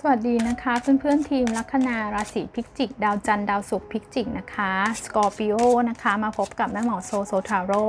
สวัสดีนะคะเพื่อนๆทีมลัคนาราศีพิจิก ดาวจันทร์ดาวศุกร์พิจิกนะคะ Scorpio นะคะมาพบกับแม่หมอโซโซทาโร่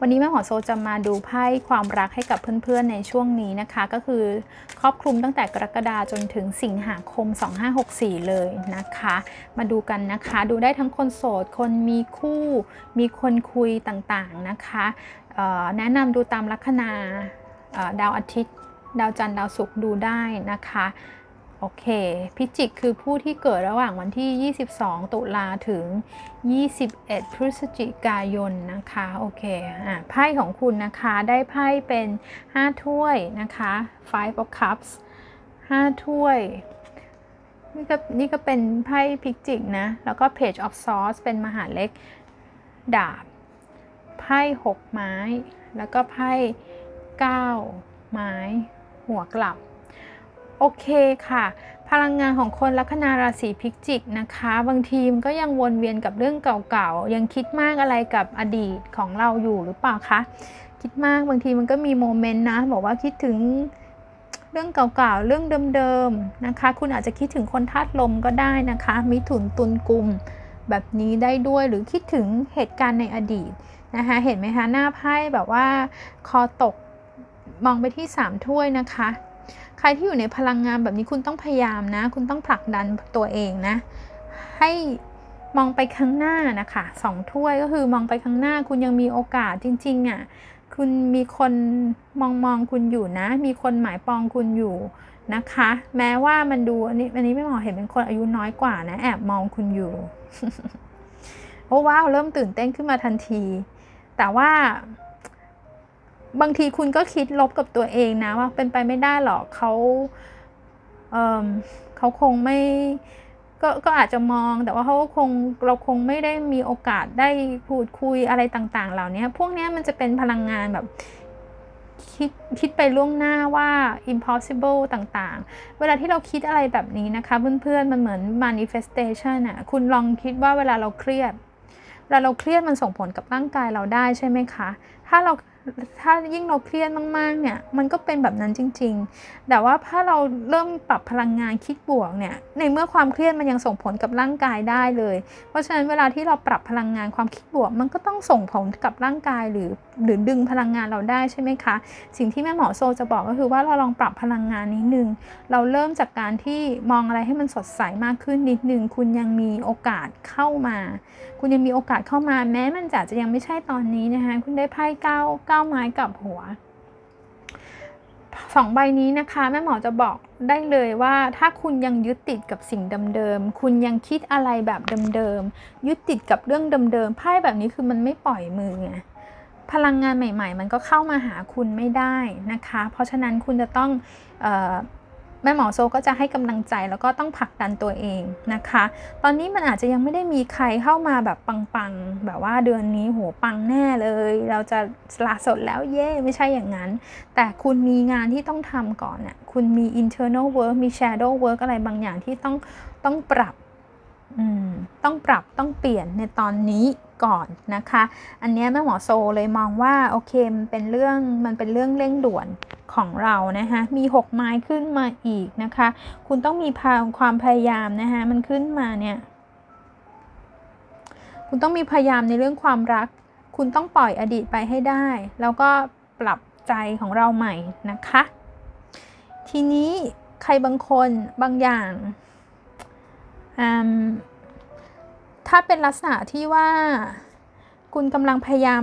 วันนี้แม่หมอโซจะมาดูไพ่ความรักให้กับเพื่อนๆในช่วงนี้นะคะ ก็คือครอบคลุมตั้งแต่กรกฎาจนถึงสิงหาคม 2564 เลยนะคะ มาดูกันนะคะดูได้ทั้งคนโสด คนมีคู่ มีคนคุยต่างๆนะคะแนะนำดูตามลัคนาดาวอาทิตย์ ดาวจันทร์ดาวศุกร์ดูได้นะคะ โอเค พิจิกคือผู้ที่เกิดระหว่างวันที่ 22 ตุลาถึง 21 พฤศจิกายนนะคะ โอเค อะไพ่ของคุณนะคะได้ไพ่เป็น 5 ถ้วยนะคะ five of cups 5 ถ้วย นี่ก็นี่ก็เป็นไพ่พิจิกนะ แล้วก็ page of swords เป็นมหาเล็กดาบ ไพ่ 6 ไม้ แล้วก็ไพ่ 9 ไม้ หัวกลับ โอเคค่ะ พลังงานของคนลัคนาราศีพิจิกนะคะ บางทีมันก็ยังวนเวียนกับเรื่องเก่าๆ ยังคิดมากอะไรกับอดีตของเราอยู่หรือเปล่าคะ คิดมากบางทีมันก็มีโมเมนต์นะ บอกว่าคิดถึงเรื่องเก่าๆ เรื่องเดิมๆ นะคะ คุณอาจจะคิดถึงคนธาตุลมก็ได้นะคะ มิถุนตุลกุมแบบนี้ได้ด้วยหรือคิดถึงเหตุการณ์ในอดีตนะคะ เห็นไหมคะหน้าไพ่แบบว่า คอตกมองไปที่สามถ้วยนะคะ รที่อยู่ในพลังงานแบบนี้คุณต้องพยายามนะ คุณต้องผลักดันตัวเองนะ ให้มองไปข้างหน้านะคะสองถ้วยก็คือมองไปข้างหน้า คุณยังมีโอกาสจริงๆอะ่ะคุณมีคนมองมองคุณอยู่นะ มีคนหมายปองคุณอยู่นะคะ แม้ว่ามันดูอันนี้อันนี้ไม่มองเห็นเป็นคนอายุน้อยกว่านะ แอบมองคุณอยู่โอ้ว้าวเริ่มตื่นเต้นขึ้นมาทันที แต่ว่า บางทีคุณก็คิดลบกับตัวเองนะว่าเป็นไปไม่ได้หรอกเขาเเขาคงไม่ก็ก็อาจจะมองแต่ว่าเขาคงเราคงไม่ได้มีโอกาสได้พูดคุยอะไรต่าง ๆ เหล่านี้พวกนี้มันจะเป็นพลังงานแบบคิดคิดไปล่วงหน้าว่า impossible ต่างๆ เวลาที่เราคิดอะไรแบบนี้นะคะเพื่อนๆ มันเหมือน manifestation อะคุณลองคิดว่าเวลาเราเครียดเวลาเราเครียดมันส่งผลกับร่างกายเราได้ใช่ไหมคะ ถ้าเรา ถ้ายิ่งเราเครียดมากๆเนี่ยมันก็เป็นแบบนั้นจริง ๆ แต่ว่าถ้าเราเริ่มปรับพลังงานคิดบวกเนี่ยในเมื่อความเครียดมันยังส่งผลกับร่างกายได้เลย เพราะฉะนั้นเวลาที่เราปรับพลังงานความคิดบวก มันก็ต้องส่งผลกับร่างกายหรือหรือดึงพลังงานเราได้ใช่ไหมคะ สิ่งที่แม่หมอโซจะบอกก็คือว่าเราลองปรับพลังงานนิดนึงเราเริ่มจากการที่มองอะไรให้มันสดใสมากขึ้นนิดนึงคุณยังมีโอกาสเข้ามา คุณยังมีโอกาสเข้ามาแม้มันจะจะยังไม่ใช่ตอนนี้นะคะคุณได้ไพ่เก้าเก้า้าไม้กับหัวสองใบนี้นะคะ แม่หมอจะบอกได้เลยว่าถ้าคุณยังยึดติดกับสิ่งเดิมๆคุณยังคิดอะไรแบบเดิมๆยึดติดกับเรื่องเดิมๆไพ่แบบนี้คือมันไม่ปล่อยมือไงพลังงานใหม่ ๆ มันก็เข้ามาหาคุณไม่ได้นะคะ เพราะฉะนั้นคุณจะต้องอ แม่หมอโซก็จะให้กำลังใจแล้วก็ต้องผลักดันตัวเองนะคะ ตอนนี้มันอาจจะยังไม่ได้มีใครเข้ามาแบบปังๆ แบบว่าเดือนนี้โหปังแน่เลย เราจะลาสดแล้วเย่ไม่ใช่อย่างนั้น แต่คุณมีงานที่ต้องทำก่อนน่ะคุณมี internal work มี shadow work อะไรบางอย่างที่ต้องต้องปรับ ต้องปรับต้องเปลี่ยนในตอนนี้ก่อนนะคะ อันนี้แม่หมอโซเลยมองว่าโอเคมันเป็นเรื่องมันเป็นเรื่องเร่งด่วนของเรานะคะมี6ไม้ขึ้นมาอีกนะคะ คุณต้องมีความพยายามนะคะมันขึ้นมาเนี่ยคุณต้องมีพยายามในเรื่องความรัก คุณต้องปล่อยอดีตไปให้ได้ แล้วก็ปรับใจของเราใหม่นะคะ ทีนี้ใครบางคนบางอย่าง ถ้าเป็นลักษณะที่ว่าคุณกำลังพยายาม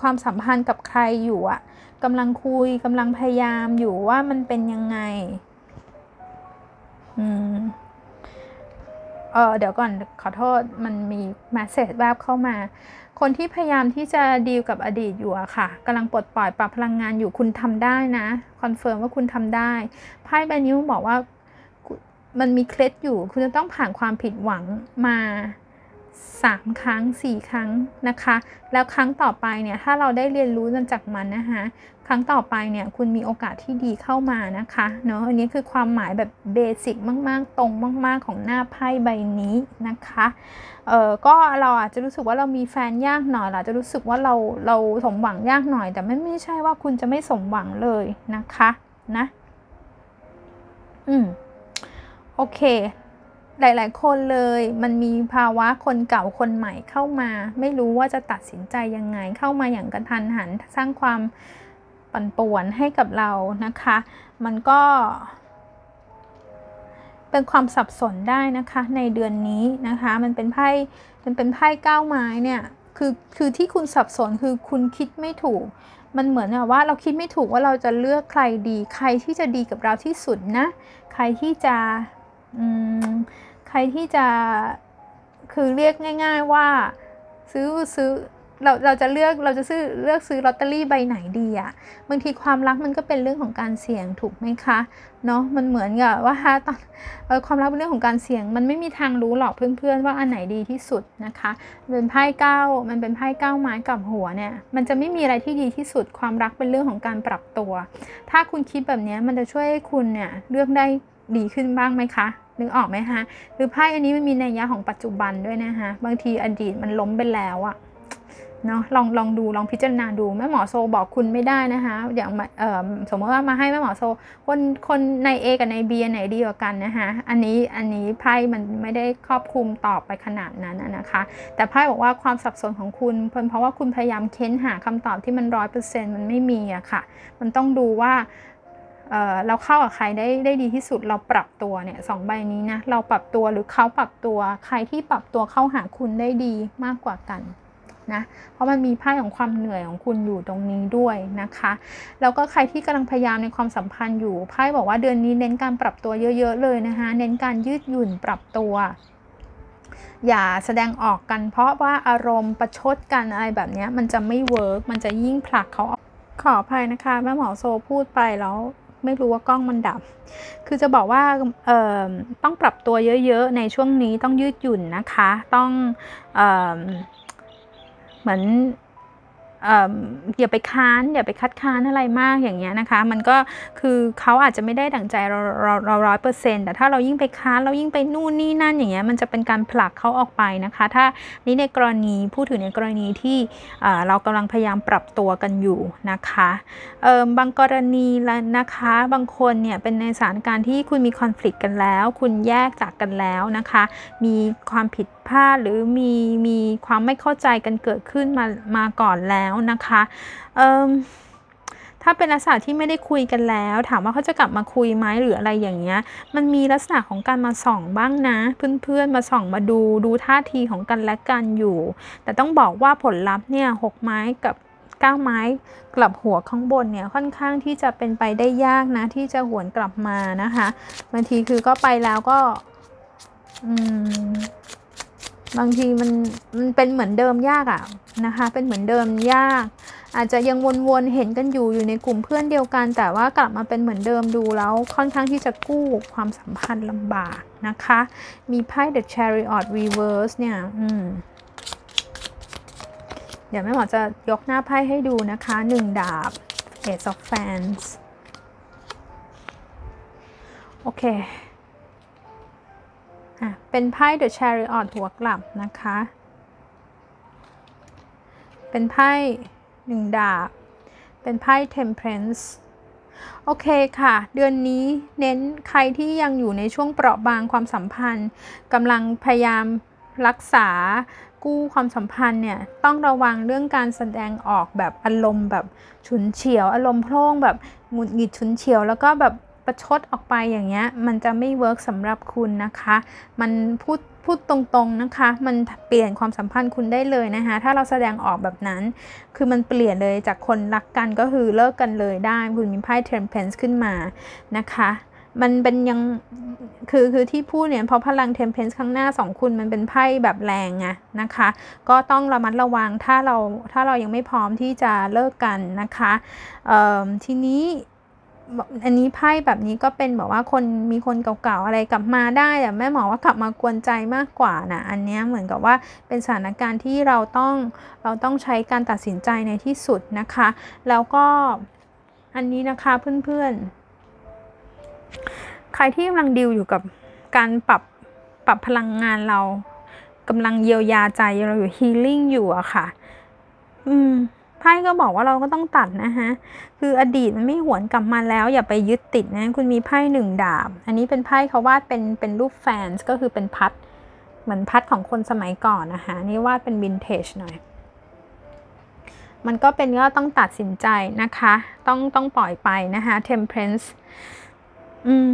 ความสัมพันธ์กับใครอยู่อะกำลังคุยกำลังพยายามอยู่ว่ามันเป็นยังไง อืม เออเดี๋ยวก่อนขอโทษมันมีมาเสจแวบเข้ามา คนที่พยายามที่จะดีลกับอดีตอยู่อะค่ะกำลังปลดปล่อยปรับพลังงานอยู่คุณทำได้นะ confirm ว่าคุณทำได้ ไพ่ใบนี้บอกว่า มันมีเคล็ดอยู่ คุณจะต้องผ่านความผิดหวังมา3ครั้ง4ครั้งนะคะ แล้วครั้งต่อไปเนี่ยถ้าเราได้เรียนรู้จากมันนะคะครั้งต่อไปเนี่ยคุณมีโอกาสที่ดีเข้ามานะคะเนาะอันนี้คือความหมายแบบ basic มาก ๆ ตรงมาก ๆ ของหน้าไพ่ใบนี้นะคะเออก็เราอาจจะรู้สึกว่าเรามีแฟนยากหน่อยเราจะรู้สึกว่าเราเราสมหวังยากหน่อย แต่ไม่ไม่ใช่ว่าคุณจะไม่สมหวังเลยนะคะนะ อืม โอเค หลาย ๆ คนเลยมันมีภาวะคนเก่าคนใหม่เข้ามา ไม่รู้ว่าจะตัดสินใจยังไง เข้ามาอย่างกระทันหันสร้างความปั่นป่วนให้กับเรานะคะ มันก็ เป็นความสับสนได้นะคะ ในเดือนนี้นะคะ มันเป็นไพ่มันเป็นไพ่เก้าไม้เนี่ยคือคือที่คุณสับสนคือคุณคิดไม่ถูก มันเหมือนกับว่าเราคิดไม่ถูกว่าเราจะเลือกใครดี ใครที่จะดีกับเราที่สุดนะ ใครที่จะ ใครที่จะคือเรียกง่าย ๆว่า ซื้อซื้อเราเราจะเลือกเราจะซื้อเลือกซื้อลอตเตอรี่ใบไหนดีอะบางทีความรักมันก็เป็นเรื่องของการเสี่ยงถูกไหมคะเนาะมันเหมือนกับว่าตอนออความรักเป็นเรื่องของการเสี่ยง มันไม่มีทางรู้หรอกเพื่อนๆว่าอันไหนดีที่สุดนะคะเป็นไพ่เก้ามันเป็นไพ่เก้าไม้กับหัวเนี่ยมันจะไม่มีอะไรที่ดีที่สุด ความรักเป็นเรื่องของการปรับตัว ถ้าคุณคิดแบบนี้มันจะช่วยให้คุณเนี่ยเลือกได้ ดีขึ้นบ้างไหมคะนึกออกไหมคะหรือไพ่อันนี้มันมีนัยยะของปัจจุบันด้วยนะคะ บางทีอดีตมันล้มไปแล้วอะเนาะลองลองดูลองพิจารณาดูแม่หมอโซบอกคุณไม่ได้นะคะ อย่างสมมติว่ามาให้แม่หมอโซคนคนใน A กับใน B ไหนดีกว่ากันนะคะอันนี้อันนี้ไพ่มันไม่ได้ครอบคลุมตอบไปขนาดนั้นนะคะ แต่ไพ่บอกว่าความสับสนของคุณเป็นเพราะว่าคุณพยายามเค้นหาคำตอบที่มันร้อยเปอร์เซ็นต์มันไม่มีอะค่ะ มันต้องดูว่า เเราเข้ากับใครได้ได้ดีที่สุดเราปรับตัวเนี่ยสองใบนี้นะเราปรับตัวหรือเขาปรับตัวใครที่ปรับตัวเข้าหาคุณได้ดีมากกว่ากันนะเพราะมันมีไพ่ของความเหนื่อยของคุณอยู่ตรงนี้ด้วยนะคะ แล้วก็ใครที่กำลังพยายามในความสัมพันธ์อยู่ไพ่บอกว่าเดือนนี้เน้นการปรับตัวเยอะ ๆ เลยนะคะเน้นการยืดหยุ่นปรับตัว อย่าแสดงออกกัน เพราะว่าอารมณ์ประชดกันอะไรแบบนี้มันจะไม่เวิร์กมันจะยิ่งผลักเขาขออภัยนะคะแม่หมอโซพูดไปแล้ว ไม่รู้ว่ากล้องมันดับ คือจะบอกว่าต้องปรับตัวเยอะๆ ในช่วงนี้ต้องยืดหยุ่นนะคะ ต้องเเหมือน อย่าไปค้านอย่าไปคัดค้านอะไรมากอย่างเงี้ยนะคะ มันก็คือเขาอาจจะไม่ได้ดั่งใจเราเราร้อยเปอร์เซ็นต์แต่ถ้าเรายิ่งไปค้านเรายิ่งไปนู่นนี่นั่นอย่างเงี้ยมันจะเป็นการผลักเขาออกไปนะคะ ถ้านี้ในกรณีพูดถึงในกรณีที่เรากำลังพยายามปรับตัวกันอยู่นะคะบางกรณีแล้วนะคะบางคนเนี่ยเป็นในสถานการณ์ที่คุณมีคอน FLICT กันแล้ว คุณแยกจากกันแล้วนะคะ มีความผิด พลาดหรือมีมีความไม่เข้าใจกันเกิดขึ้นมามาก่อนแล้วนะคะถ้าเป็นลักษณะที่ไม่ได้คุยกันแล้ว ถามว่าเขาจะกลับมาคุยไหมหรืออะไรอย่างเงี้ย มันมีลักษณะของการมาส่องบ้างนะ เพื่อนๆมาส่องมาดูดูท่าทีของกันและกันอยู่ แต่ต้องบอกว่าผลลัพธ์เนี่ยหกไม้กับก้าไม้กลับหัวข้างบนเนี่ยค่อนข้างที่จะเป็นไปได้ยากนะ ที่จะหวนกลับมานะคะบางทีคือก็ไปแล้วก็ อืม บางทีมันมันเป็นเหมือนเดิมยากอะ่ะนะคะ เป็นเหมือนเดิมยาก อาจจะยังวนๆเห็นกันอยู่อยู่ในกลุ่มเพื่อนเดียวกัน แต่ว่ากลับมาเป็นเหมือนเดิมดูแล้วค่อนข้างที่จะกู้ความสัมพันธ์ลำบากนะคะ มีไพ่ The Chariot Reverse เนี่ยอืมเดี๋ยวแม่หมอจะยกหน้าไพ่ให้ดูนะคะหนึ่งดาบ Ace of Fans โอเค อะเป็นไพ่ The Chariot หัวกลับนะคะ เป็นไพ่หนึ่งดาบ เป็นไพ่ Temperance โอเคค่ะ เดือนนี้เน้นใครที่ยังอยู่ในช่วงเปราะบางความสัมพันธ์กำลังพยายามรักษากู้ความสัมพันธ์เนี่ยต้องระวังเรื่องการแสดงออกแบบอารมณ์แบบฉุนเฉียว อารมณ์โพล่งแบบหงุดหงิดฉุนเฉียว แล้วก็แบบ ประชดออกไปอย่างเงี้ยมันจะไม่ work สำหรับคุณนะคะ มันพูดพูดตรงๆนะคะ มันเปลี่ยนความสัมพันธ์คุณได้เลยนะคะ ถ้าเราแสดงออกแบบนั้น คือมันเปลี่ยนเลยจากคนรักกันก็คือเลิกกันเลยได้คุณมีไพ่ Temperance ขึ้นมานะคะมันเป็นยังคือคือที่พูดเนี่ยเพราะพลัง Temperance ข้างหน้าสองคุณมันเป็นไพ่แบบแรงไงนะคะ ก็ต้องระมัดระวังถ้าเราถ้าเรายังไม่พร้อมที่จะเลิกกันนะคะทีนี้ อันนี้ไพ่แบบนี้ก็เป็นแบบว่าคนมีคนเก่าๆอะไรกลับมาได้แต่แม่หมอว่ากลับมากวนใจมากกว่านะอันนี้เหมือนกับว่าเป็นสถานการณ์ที่เราต้องเราต้องใช้การตัดสินใจในที่สุดนะคะ แล้วก็อันนี้นะคะเพื่อนๆ ใครที่กำลังดิวอยู่กับการปรับปรับพลังงานเรากำลังเยียวยาใจเราอยู่ฮีลิ่งอยู่อะค่ะ อืม พ่พ่ก็บอกว่าเราก็ต้องตัดนะฮะคืออดีตมันไม่หวนกลับมาแล้ว อย่าไปยึดติดนะ คุณมีไพ่หนึ่งดาบ อันนี้เป็นไพ่เขาวาดเป็นเป็นรูปแฟนก็คือเป็นพัด เหมือนพัดของคนสมัยก่อนนะคะนี่วาดเป็นวินเทจหน่อย มันก็เป็นก็ต้องตัดสินใจนะคะ ต้องต้องปล่อยไปนะคะ temperance อืม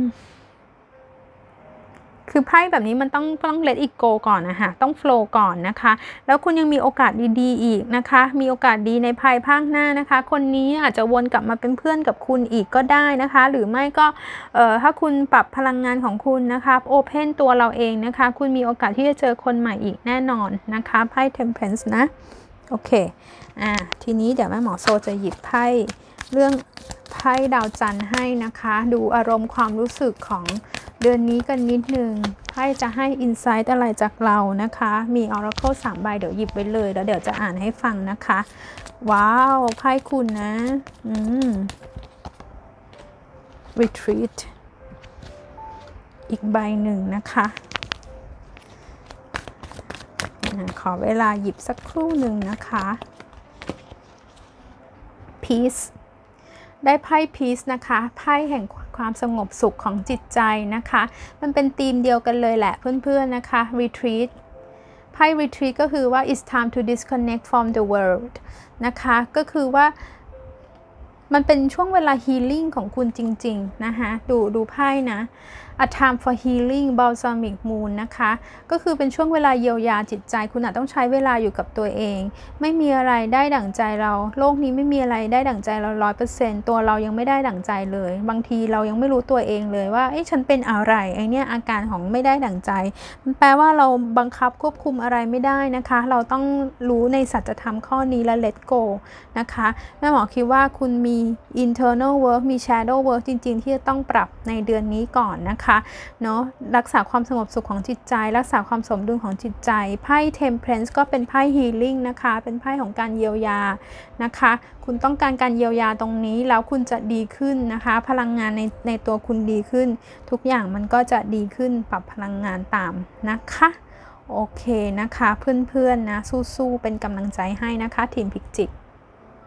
คือไพ่แบบนี้มันต้องต้อง let it go ก่อนนะคะต้อง flow ก่อนนะคะ แล้วคุณยังมีโอกาสดีๆ อีกนะคะ มีโอกาสดีในภายภาคหน้านะคะ คนนี้อาจจะวนกลับมาเป็นเพื่อนกับคุณอีกก็ได้นะคะ หรือไม่ก็เอ่อถ้าคุณปรับพลังงานของคุณนะคะโอเพนตัวเราเองนะคะ คุณมีโอกาสที่จะเจอคนใหม่อีกแน่นอนนะคะไพ่ temperance นะโอเคอ่าทีนี้เดี๋ยวแม่หมอโซจะหยิบไพ่เรื่องไพ่ดาวจันทร์ให้นะคะ ดูอารมณ์ความรู้สึกของ เดือนนี้กันนิดนึงไพ่จะให้อินไซต์อะไรจากเรานะคะ มี Oracle 3ใบเดี๋ยวหยิบไปเลย แล้วเดี๋ยวจะอ่านให้ฟังนะคะ ว้าวไพ่คุณนะ อืม retreat อีกใบหนึ่งนะคะขอเวลาหยิบสักครู่หนึ่งนะคะ peace ได้ไพ่ peace นะคะไพ่แห่งความสงบสุขของจิตใจนะคะ มันเป็นธีมเดียวกันเลยแหละเพื่อนๆนะคะ retreat ไพ่ retreat ก็คือว่า it's time to disconnect from the world นะคะ ก็คือว่ามันเป็นช่วงเวลา healing ของคุณจริง ๆ นะคะ ดูดูไพ่นะ a time for healing balsamic moon นะคะ ก็คือเป็นช่วงเวลาเยียวยาจิตใจ คุณอาจต้องใช้เวลาอยู่กับตัวเอง ไม่มีอะไรได้ดั่งใจเรา โลกนี้ไม่มีอะไรได้ดั่งใจเราร้อยเปอร์เซนต์ตัวเรายังไม่ได้ดั่งใจเลย บางทีเรายังไม่รู้ตัวเองเลยว่า เอ๊ะ ฉันเป็นอะไร ไอเนี้ยอาการของไม่ได้ดั่งใจ มันแปลว่าเราบังคับควบคุมอะไรไม่ได้นะคะ เราต้องรู้ในสัจธรรมข้อนี้และ let go นะคะ แม่หมอคิดว่าคุณมี internal work มี shadow work จริง ๆ ที่จะต้องปรับในเดือนนี้ก่อนนะคะเนาะรักษาความสงบสุขของจิตใจ รักษาความสมดุลของจิตใจไพ่ temperance ก็เป็นไพ่ healing นะคะเป็นไพ่ของการเยียวยานะคะ คุณต้องการการเยียวยาตรงนี้แล้วคุณจะดีขึ้นนะคะ พลังงานในในตัวคุณดีขึ้น ทุกอย่างมันก็จะดีขึ้นปรับพลังงานตามนะคะโอเคนะคะเพื่อนๆนะสู้ๆเป็นกำลังใจให้นะคะทีมพิกจิก